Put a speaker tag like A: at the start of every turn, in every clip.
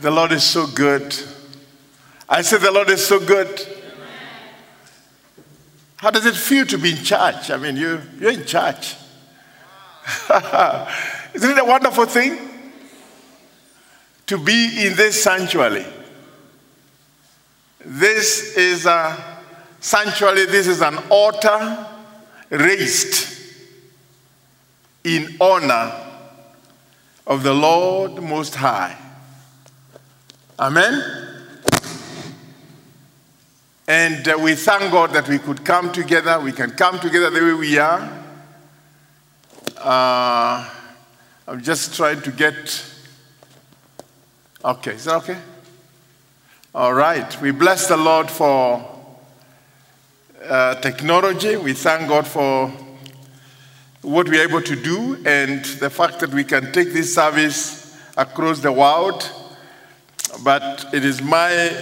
A: The Lord is so good. I said, The Lord is so good. How does it feel to be in church? I mean, you, you're in church. Isn't it a wonderful thing? To be in this sanctuary. This is a sanctuary, this is an altar raised in honor of the Lord Most High. Amen. And uh, we thank God that we could come together. We can come together the way we are. Uh, I'm just trying to get. Okay, is that okay? All right. We bless the Lord for uh, technology. We thank God for what we're able to do and the fact that we can take this service across the world. But it is my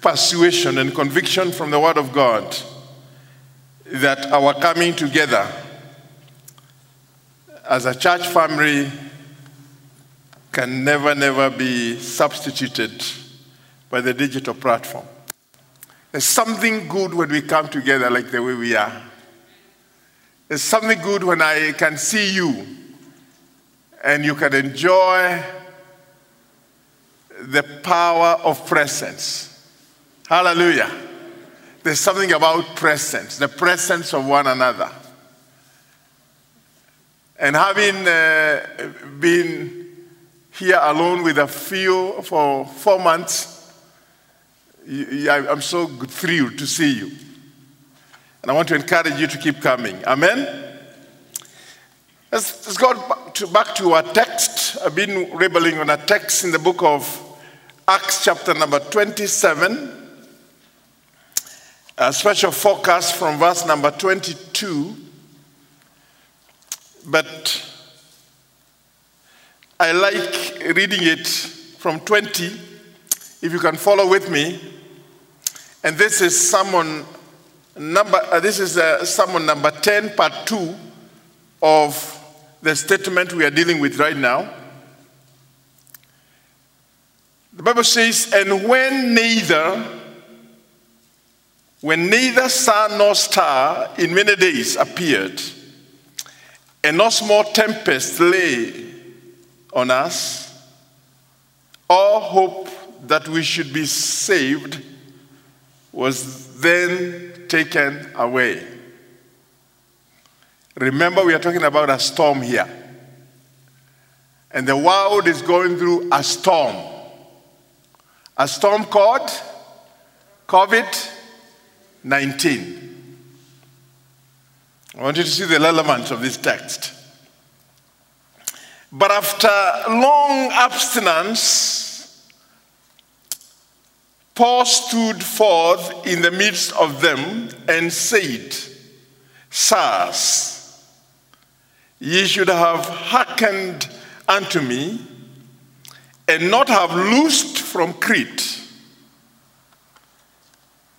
A: persuasion and conviction from the Word of God that our coming together as a church family can never, never be substituted by the digital platform. There's something good when we come together like the way we are. There's something good when I can see you and you can enjoy the power of presence. Hallelujah. There's something about presence, the presence of one another. And having uh, been here alone with a few for four months, I'm so thrilled to see you. And I want to encourage you to keep coming. Amen? Let's, let's go back to, back to our text. I've been rebelling on a text in the book of Acts, chapter number 27. A special focus from verse number 22. But I like reading it from 20, if you can follow with me. And this is sermon number, uh, this is uh, sermon number 10, part 2 of the statement we are dealing with right now. The Bible says, and when neither when neither sun nor star in many days appeared, and no small tempest lay on us, all hope that we should be saved was then taken away. Remember, we are talking about a storm here. And the world is going through a storm. A storm called COVID 19. I want you to see the elements of this text. But after long abstinence, Paul stood forth in the midst of them and said, Sirs, ye should have hearkened unto me and not have loosed from Crete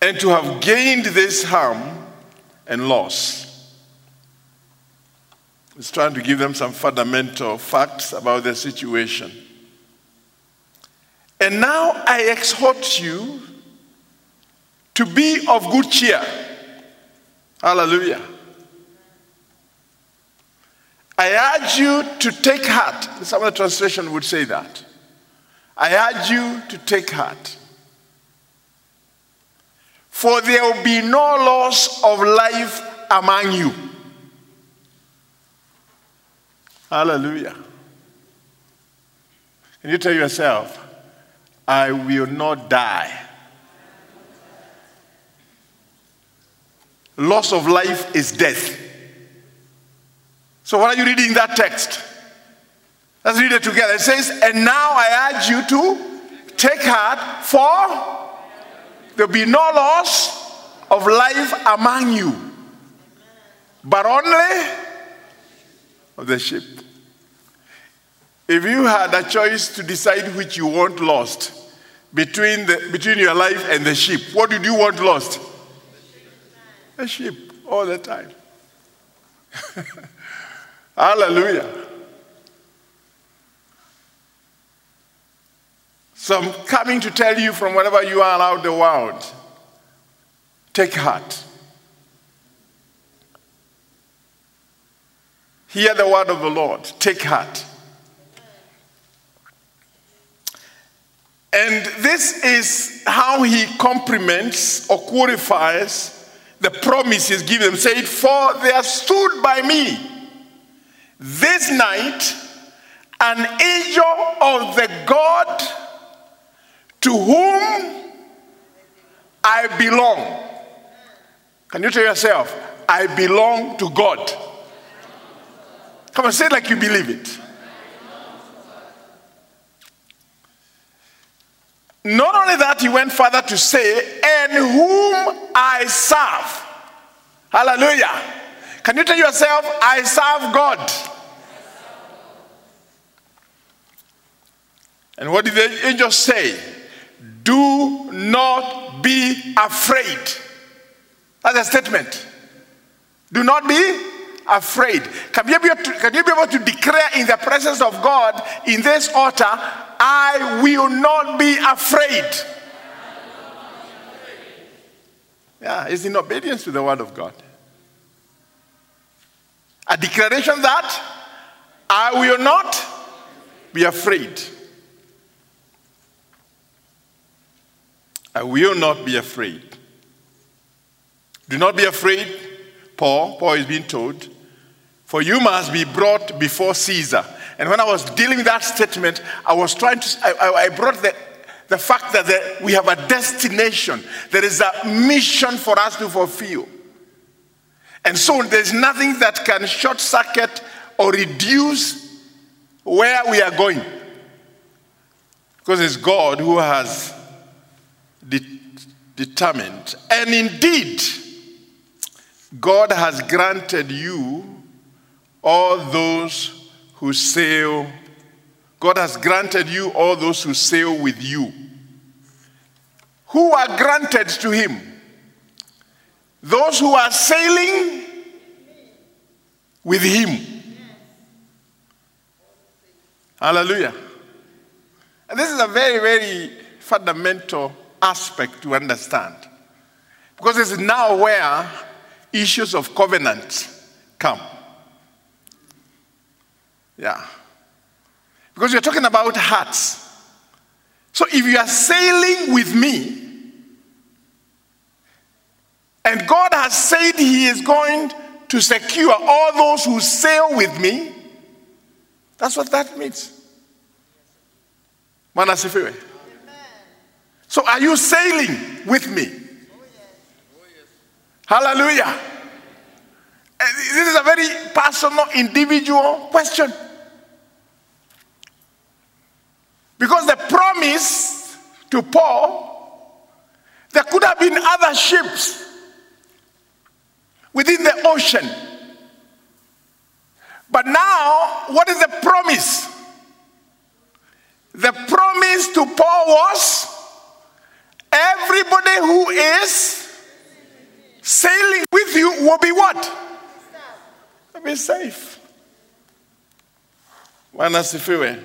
A: and to have gained this harm and loss. He's trying to give them some fundamental facts about their situation. And now I exhort you to be of good cheer. Hallelujah. I urge you to take heart. Some of the translation would say that. I urge you to take heart. For there will be no loss of life among you. Hallelujah. And you tell yourself, I will not die? Loss of life is death. So, what are you reading that text? Let's read it together. It says, And now I urge you to take heart, for There'll be no loss of life among you, but only of the sheep. If you had a choice to decide which you want lost between, the, between your life and the sheep, what did you want lost? The sheep all the time. Hallelujah. So I'm coming to tell you from wherever you are out the world take heart. Hear the word of the Lord. Take heart. And this is how he compliments or qualifies the promises given them. Said, For they are stood by me this night an angel of the God to whom I belong. Can you tell yourself, I belong to God? Come on, say it like you believe it. Not only that, he went further to say, and whom I serve. Hallelujah. Can you tell yourself, I serve God? And what did the angel say? Do not be afraid. That's a statement. Do not be afraid. Can you, be able to, can you be able to declare in the presence of God in this altar, I will not be afraid? Yeah, it's in obedience to the word of God. A declaration that I will not be afraid. I will not be afraid. Do not be afraid, Paul. Paul is being told, for you must be brought before Caesar. And when I was dealing with that statement, I was trying to, I, I brought the, the fact that we have a destination, there is a mission for us to fulfill. And so there's nothing that can short circuit or reduce where we are going. Because it's God who has de- determined. And indeed, God has granted you all those who sail. God has granted you all those who sail with you. Who are granted to Him? Those who are sailing with Him. Hallelujah. And this is a very, very fundamental aspect to understand. Because it's now where issues of covenant come. Yeah. Because you're talking about hearts. So if you are sailing with me, and God has said He is going to secure all those who sail with me, that's what that means. Manasifiwe. So are you sailing with me? Hallelujah. This is a very personal, individual question. Because the promise to Paul, there could have been other ships within the ocean. But now, what is the promise? The promise to Paul was everybody who is sailing with you will be what? Will be safe. Wanasifiwe.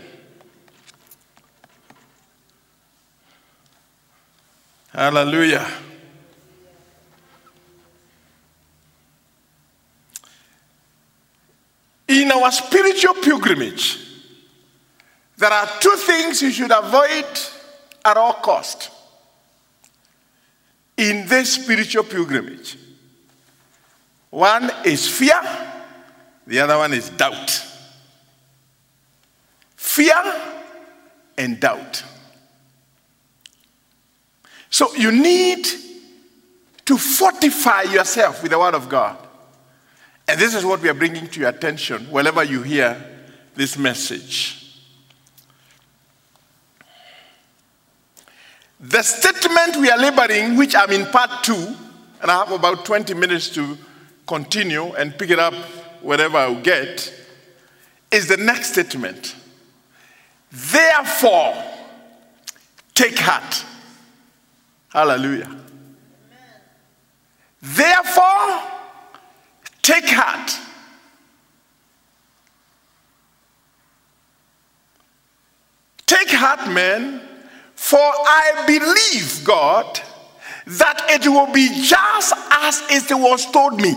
A: Hallelujah. In our spiritual pilgrimage, there are two things you should avoid at all cost. In this spiritual pilgrimage, one is fear, the other one is doubt. Fear and doubt. So you need to fortify yourself with the Word of God. And this is what we are bringing to your attention wherever you hear this message. The statement we are laboring, which I'm in part two, and I have about 20 minutes to continue and pick it up wherever I'll get, is the next statement. Therefore, take heart. Hallelujah. Amen. Therefore, take heart. Take heart, man, For I believe, God, that it will be just as it was told me.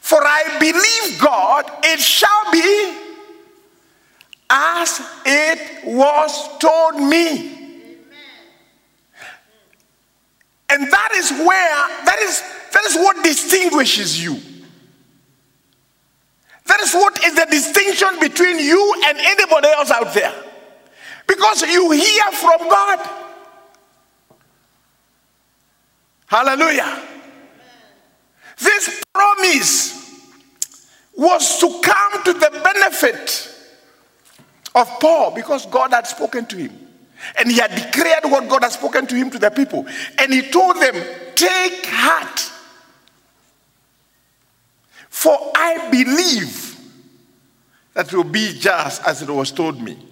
A: For I believe, God, it shall be as it was told me. And that is where, that is, that is what distinguishes you. That is what is the distinction between you and anybody else out there. Because you hear from God. Hallelujah. This promise was to come to the benefit of Paul because God had spoken to him. And he had declared what God had spoken to him to the people. And he told them, Take heart. For I believe that it will be just as it was told me.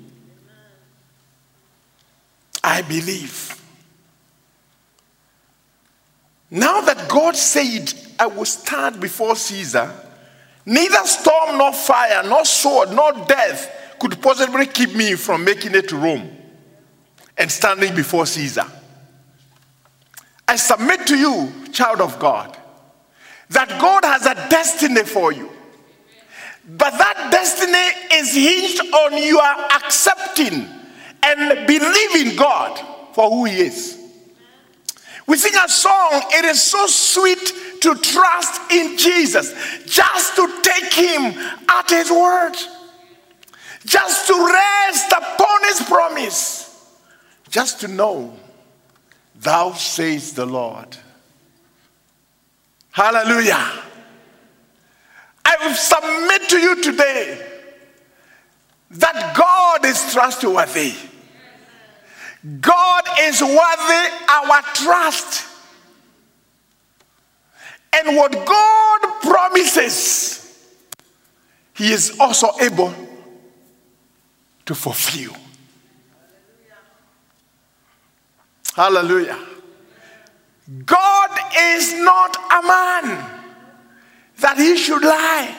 A: I believe. Now that God said, I will stand before Caesar, neither storm, nor fire, nor sword, nor death could possibly keep me from making it to Rome and standing before Caesar. I submit to you, child of God, that God has a destiny for you. But that destiny is hinged on your accepting and believe in God for who He is. We sing a song, it is so sweet to trust in Jesus, just to take Him at His word, just to rest upon His promise, just to know, Thou sayest the Lord. Hallelujah. I will submit to you today that God is trustworthy. God is worthy our trust. And what God promises, He is also able to fulfill. Hallelujah. God is not a man that he should lie.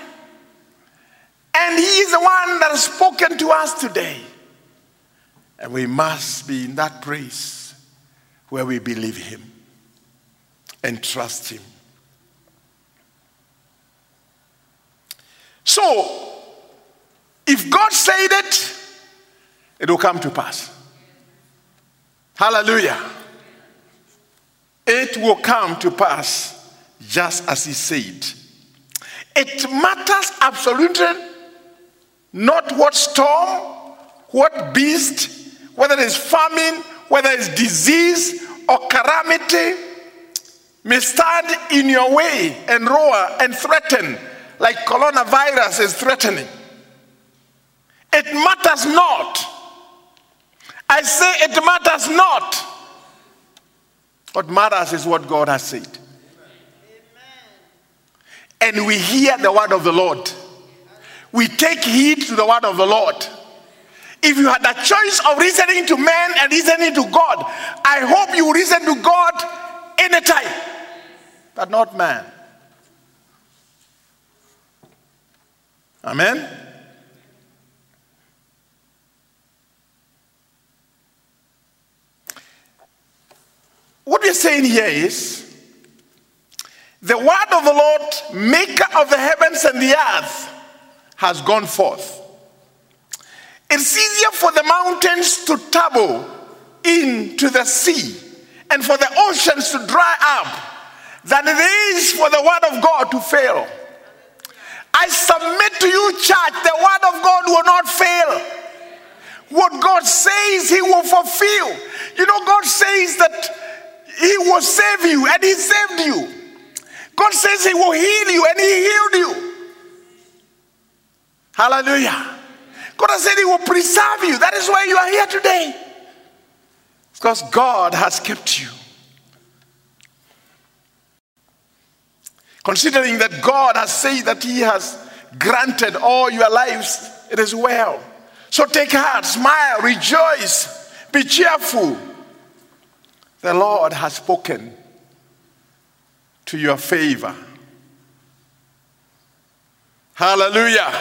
A: And he is the one that has spoken to us today. And we must be in that place where we believe Him and trust Him. So, if God said it, it will come to pass. Hallelujah. It will come to pass just as He said. It matters absolutely not what storm, what beast, whether it's famine, whether it's disease or calamity, may stand in your way and roar and threaten like coronavirus is threatening. It matters not. I say it matters not. What matters is what God has said. Amen. And we hear the word of the Lord. We take heed to the word of the Lord. If you had a choice of listening to men and listening to God, I hope you listen to God anytime, but not man. Amen? What we're saying here is the word of the Lord, maker of the heavens and the earth, has gone forth. It's easier for the mountains to tumble into the sea and for the oceans to dry up than it is for the word of God to fail. I submit to you, church, the word of God will not fail. What God says, He will fulfill. You know, God says that He will save you, and He saved you. God says He will heal you, and He healed you. Hallelujah. God has said He will preserve you. That is why you are here today. Because God has kept you. Considering that God has said that He has granted all your lives, it is well. So take heart, smile, rejoice, be cheerful. The Lord has spoken to your favor. Hallelujah.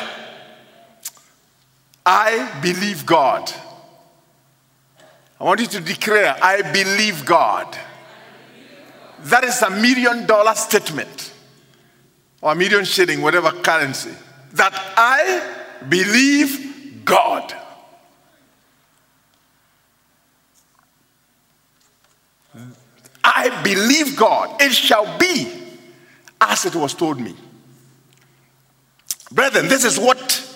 A: I believe God. I want you to declare, I believe God. That is a million dollar statement or a million shilling, whatever currency. That I believe God. I believe God. It shall be as it was told me. Brethren, this is what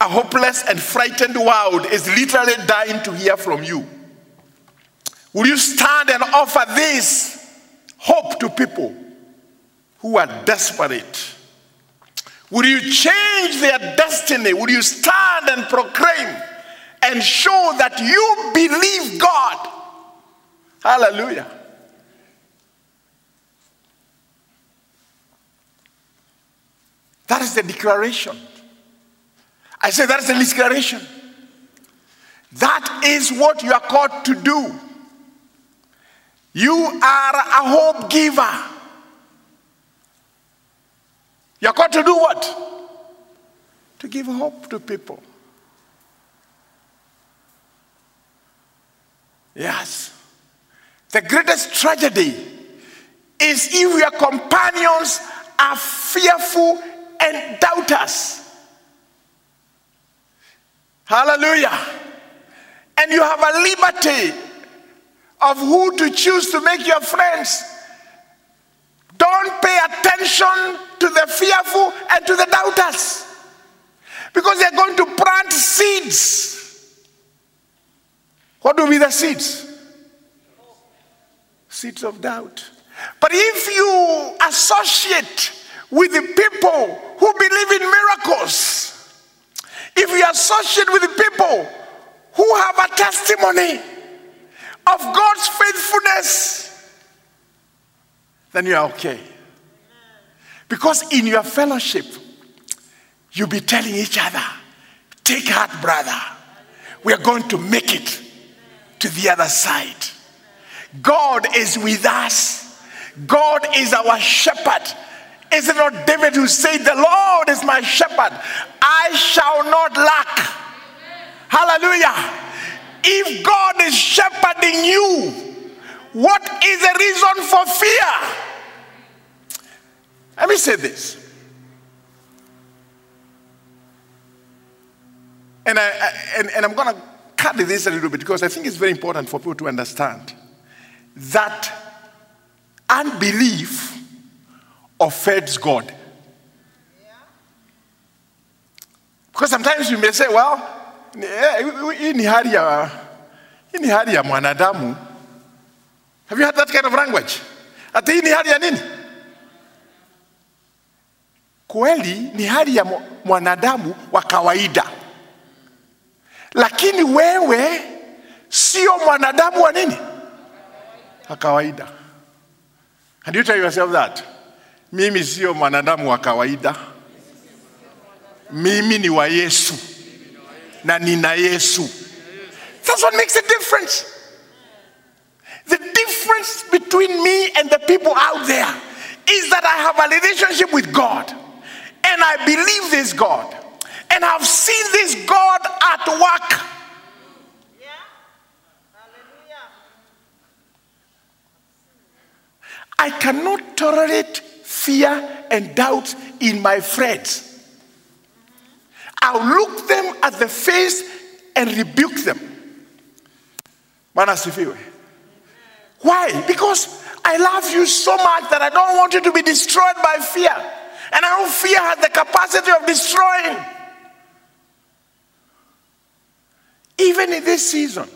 A: a hopeless and frightened world is literally dying to hear from you. Will you stand and offer this hope to people who are desperate? Will you change their destiny? Will you stand and proclaim and show that you believe God? Hallelujah. That is the declaration. I say that is the declaration. That is what you are called to do. You are a hope giver. You're called to do what? To give hope to people. Yes. The greatest tragedy is if your companions are fearful and doubters. Hallelujah. And you have a liberty of who to choose to make your friends. Don't pay attention to the fearful and to the doubters because they're going to plant seeds. What will be the seeds? Seeds of doubt. But if you associate with the people who believe in miracles, if you associate with people who have a testimony of God's faithfulness, then you are okay. Because in your fellowship, you'll be telling each other, take heart, brother. We are going to make it to the other side. God is with us. God is our shepherd. Is it not David who said, The Lord is my shepherd? I shall not lack. Hallelujah. If God is shepherding you, what is the reason for fear? Let me say this. And, I, I and, and I'm going to cut this a little bit because I think it's very important for people to understand that unbelief offends God. Because sometimes you may say, well, ni hali ya hii ni hali ya mwanadamu. Have you heard that kind of language? Ati ni hali ya nini? Kweli ni hali ya mwanadamu wa kawaida, lakini wewe sio mwanadamu wa nini? Wa kawaida. And you tell yourself that mimi sio mwanadamu wa kawaida, mimi ni wa Yesu na nina Yesu. That's what makes a difference. The difference between me and the people out there is that I have a relationship with God and I believe this God and I've seen this God at work. I cannot tolerate fear and doubt in my friends. I'll look them at the face and rebuke them. Bwana. Why? Because I love you so much that I don't want you to be destroyed by fear. And I know fear has the capacity of destroying. Even in this season,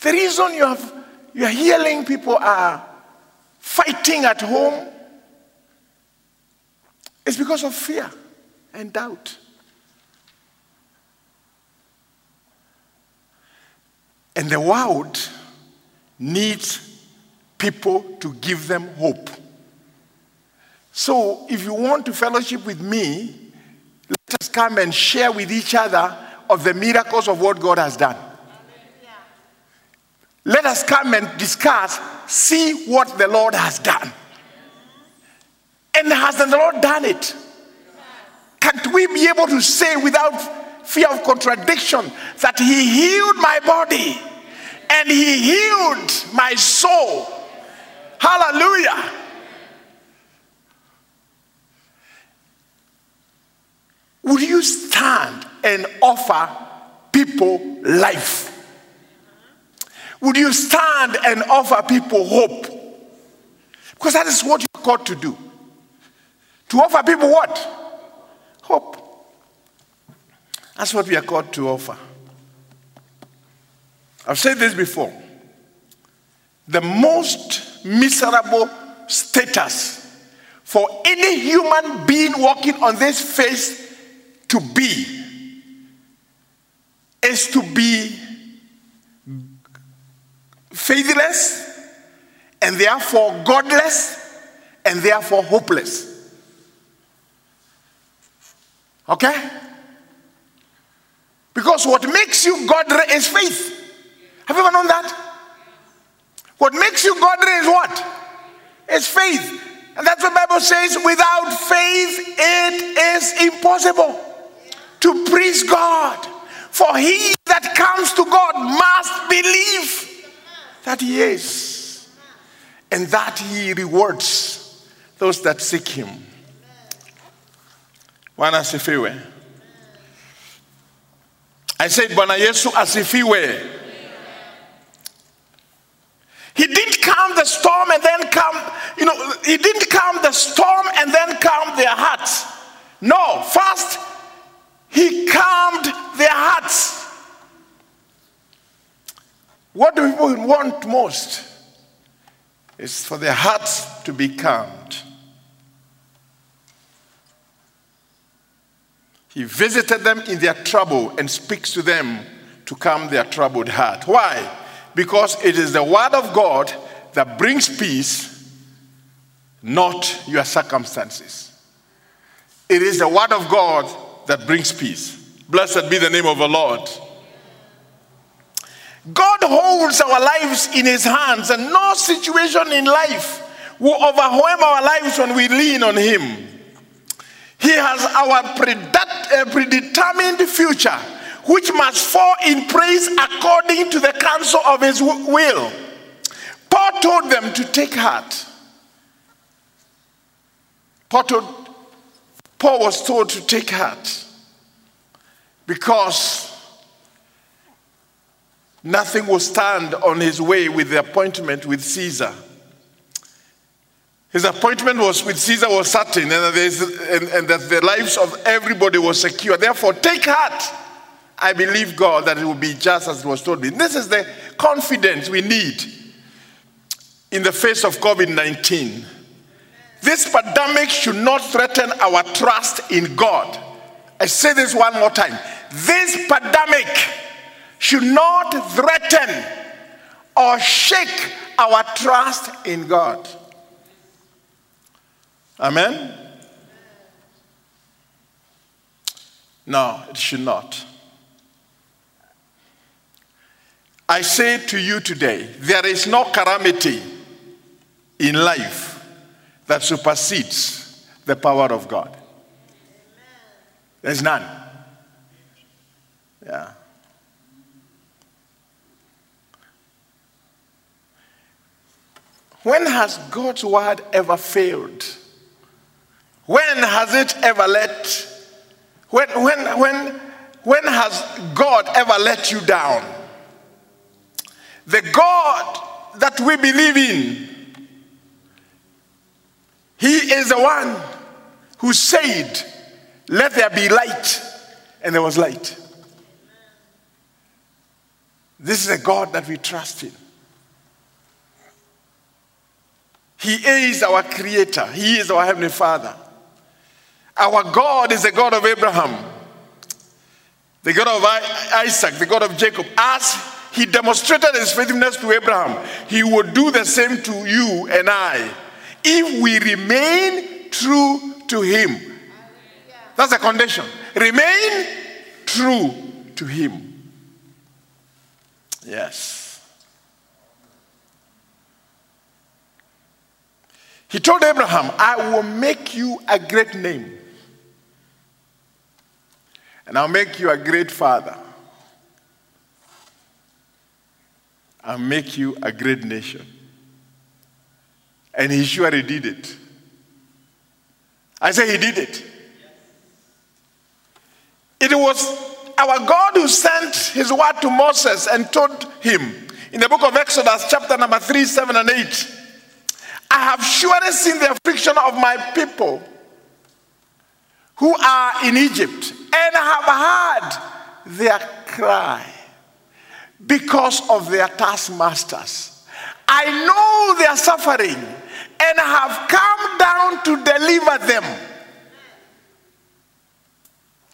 A: the reason you have you are healing people are fighting at home is because of fear and doubt. And the world needs people to give them hope. So, if you want to fellowship with me, let us come and share with each other of the miracles of what God has done. Let us come and discuss, see what the Lord has done. And has the Lord done it? Can't we be able to say without fear of contradiction that He healed my body, and he healed my soul. Hallelujah. Would you stand and offer people life? Would you stand and offer people hope? Because that is what you're called to do. To offer people what? Hope. That's what we are called to offer. I've said this before. The most miserable status for any human being walking on this face to be is to be faithless and therefore godless and therefore hopeless. Okay? Because what makes you godly is faith. Have you ever known that? What makes you godly is what? Is faith. And that's what the Bible says without faith it is impossible to please God. For he that comes to God must believe that he is and that he rewards those that seek him. Bwana asifiwe. I said Bwana Yesu asifiwe. He didn't calm the storm and then calm, you know, he didn't calm the storm and then calm their hearts. No, first he calmed their hearts. What do people want most? Is for their hearts to be calmed. He visited them in their trouble and speaks to them to calm their troubled heart. Why? Because it is the word of God that brings peace, not your circumstances. It is the word of God that brings peace. Blessed be the name of the Lord. God holds our lives in his hands, and no situation in life will overwhelm our lives when we lean on him. He has our eh, predetermined future, which must fall in place according to the counsel of his will. Paul told them to take heart. Paul, told, Paul was told to take heart because nothing will stand on his way with the appointment with Caesar. His appointment was with Caesar was certain, and, and, and that the lives of everybody was secure. Therefore, take heart. I believe God that it will be just as it was told me. This is the confidence we need in the face of COVID 19. This pandemic should not threaten our trust in God. I say this one more time. This pandemic should not threaten or shake our trust in God. Amen? No, it should not. I say to you today, there is no calamity in life that supersedes the power of God. There's none. Yeah. When has God's word ever failed? When has it ever let, when, when, when, when has God ever let you down? The God that we believe in, He is the one who said, Let there be light, and there was light. This is a God that we trust in. He is our creator, He is our Heavenly Father. Our God is the God of Abraham, the God of Isaac, the God of Jacob. As he demonstrated his faithfulness to Abraham, he would do the same to you and I if we remain true to him. That's a condition. Remain true to him. Yes. He told Abraham, I will make you a great name and I'll make you a great father. and make you a great nation. And he surely did it. I say he did it. It was our God who sent his word to Moses and told him in the book of Exodus, chapter number 3, 7, and 8 I have surely seen the affliction of my people who are in Egypt and have heard their cry because of their taskmasters. I know their suffering and have come down to deliver them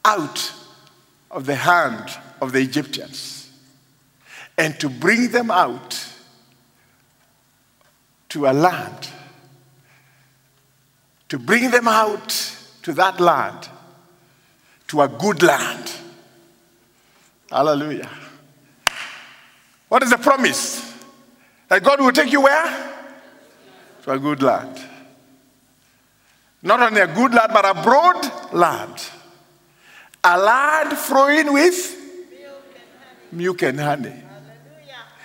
A: out of the hand of the Egyptians and to bring them out to a land, to bring them out to that land, to a good land. Hallelujah. What is the promise? That God will take you where? To a good land. Not only a good land, but a broad land. A land flowing with milk and honey.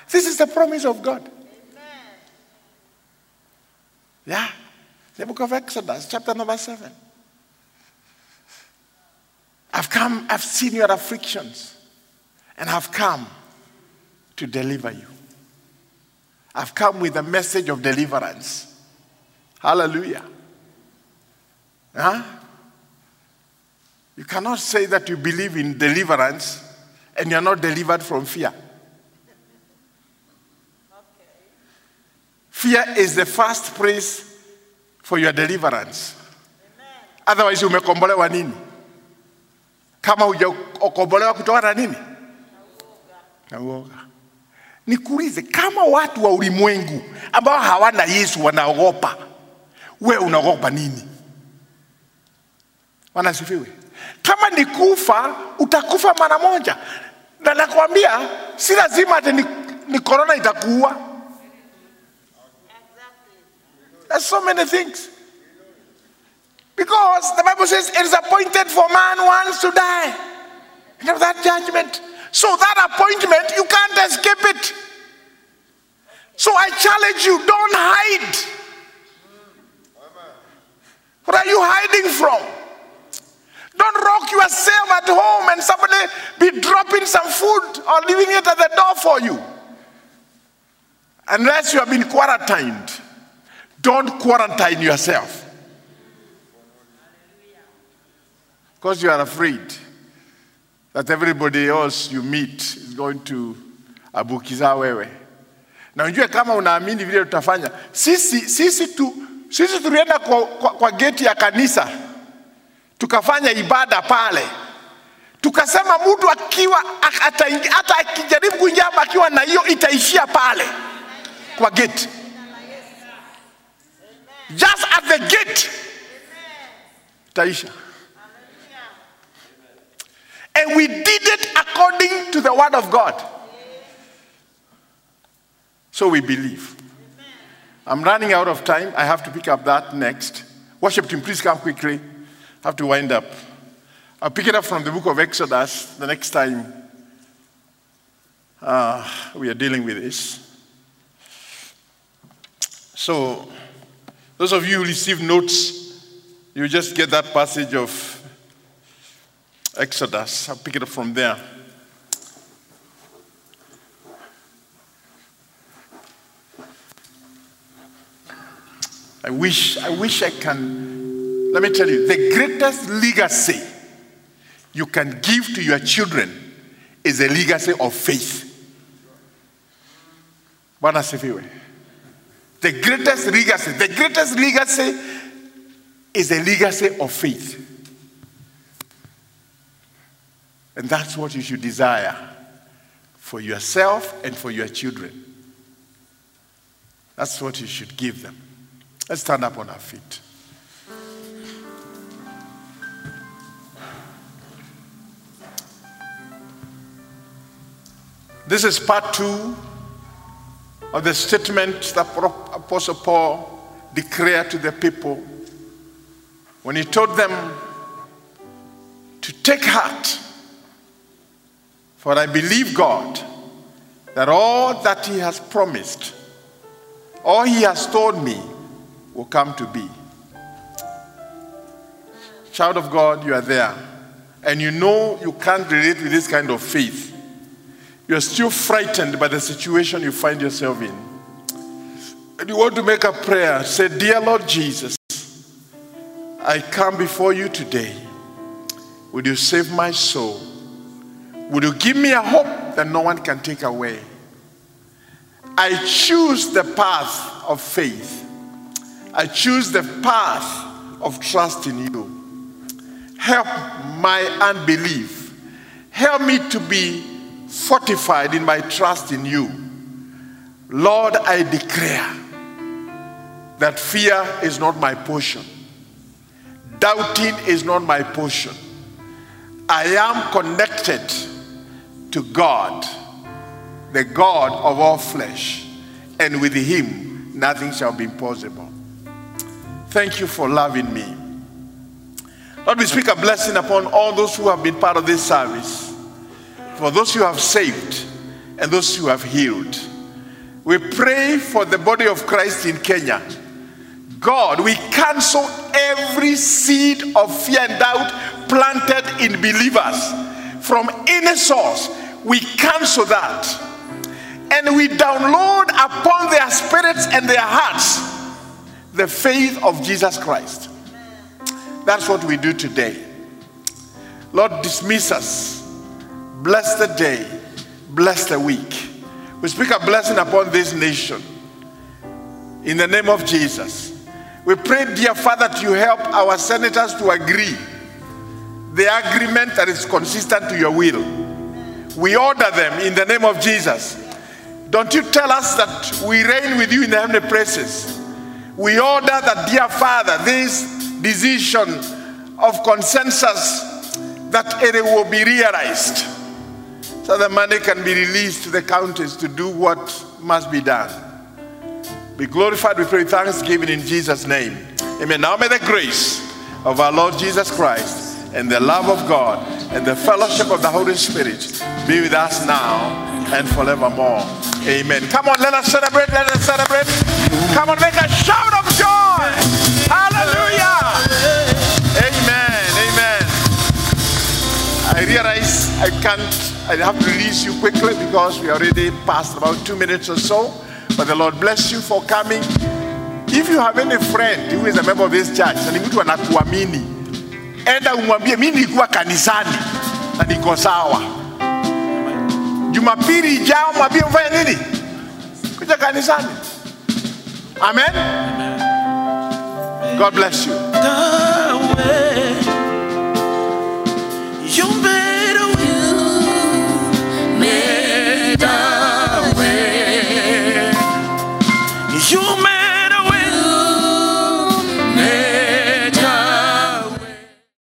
A: This is the promise of God. Amen. Yeah. The book of Exodus, chapter number seven. I've come, I've seen your afflictions, and I've come to deliver you. I've come with a message of deliverance. Hallelujah. Huh? You cannot say that you believe in deliverance and you're not delivered from fear. Fear is the first place for your deliverance. Otherwise you umekombolewa nini? Kama hujaokombolewa kutoka na nini? Na uoga. Nikuulize, kama watu wa ulimwengu ambao hawana Yesu wanaogopa, we unaogopa nini? Wanasifiwe. Kama ni kufa, utakufa mara moja, na nakwambia si lazima ati ni, ni korona itakuua. There's so many things. Because the Bible says it is appointed for man once to die. And have that judgment. So that appointment, you can't escape it. So I challenge you, don't hide. What are you hiding from? Don't rock yourself at home and somebody be dropping some food or leaving it at the door for you. Unless you have been quarantined, don't quarantine yourself. Because you are afraid that everybody else you meet is going to abukiza wewe. Na unjue kama unaamini vile tutafanya. Sisi, sisi, tu, sisi tulienda kwa, kwa, kwa geti ya kanisa tukafanya ibada pale, tukasema mtu akiwa hata akijaribu kuingia akiwa na hiyo itaishia pale kwa gate, just at the gate itaisha. And we did it according to the word of God. So we believe. I'm running out of time. I have to pick up that next. Worship team, please come quickly I have to wind up. I'll pick it up from the book of Exodus the next time uh, we are dealing with this. So, those of you who receive notes, you just get that passage of Exodus. I'll pick it up from there. I wish, I wish I can. Let me tell you, the greatest legacy you can give to your children is a legacy of faith. Bwana asifiwe. The greatest legacy, the greatest legacy is a legacy of faith. And that's what you should desire for yourself and for your children. That's what you should give them. Let's stand up on our feet. This is part two of the statement that Apostle Paul declared to the people when he told them to take heart, for I believe God that all that He has promised, all He has told me, will come to be. Child of God, you are there, and you know you can't relate with this kind of faith. You're still frightened by the situation you find yourself in. And you want to make a prayer. Say, Dear Lord Jesus, I come before you today. Would you save my soul? Would you give me a hope that no one can take away? I choose the path of faith. I choose the path of trust in you. Help my unbelief. Help me to be fortified in my trust in you. Lord, I declare that fear is not my portion, doubting is not my portion. I am connected to God, the God of all flesh, and with Him nothing shall be impossible. Thank you for loving me. Lord, we speak a blessing upon all those who have been part of this service, for those who have saved and those who have healed. We pray for the body of Christ in Kenya. God, we cancel every seed of fear and doubt planted in believers from any source. We cancel that. And we download upon their spirits and their hearts the faith of Jesus Christ. That's what we do today. Lord, dismiss us. Bless the day. Bless the week. We speak a blessing upon this nation. In the name of Jesus. We pray, dear Father, that you help our senators to agree the agreement that is consistent to your will. We order them in the name of Jesus. Don't you tell us that we reign with you in the heavenly places? We order that, dear Father, this decision of consensus that it will be realized so the money can be released to the counties to do what must be done. Be glorified, we pray thanksgiving in Jesus' name. Amen. Now may the grace of our Lord Jesus Christ and the love of God and the fellowship of the Holy Spirit be with us now and forevermore. Amen. Come on, let us celebrate. Let us celebrate. Come on, make a shout of joy. Hallelujah. Amen. Amen. I realize I can't, I have to release you quickly because we already passed about two minutes or so. But the Lord bless you for coming. If you have any friend who is a member of this church na ni mtu anakuamini, enda umwambie mi nilikuwa kanisani na niko sawa. Jumapili ijao mwambie mfanye nini? Kuja kanisani. Amen. God bless you.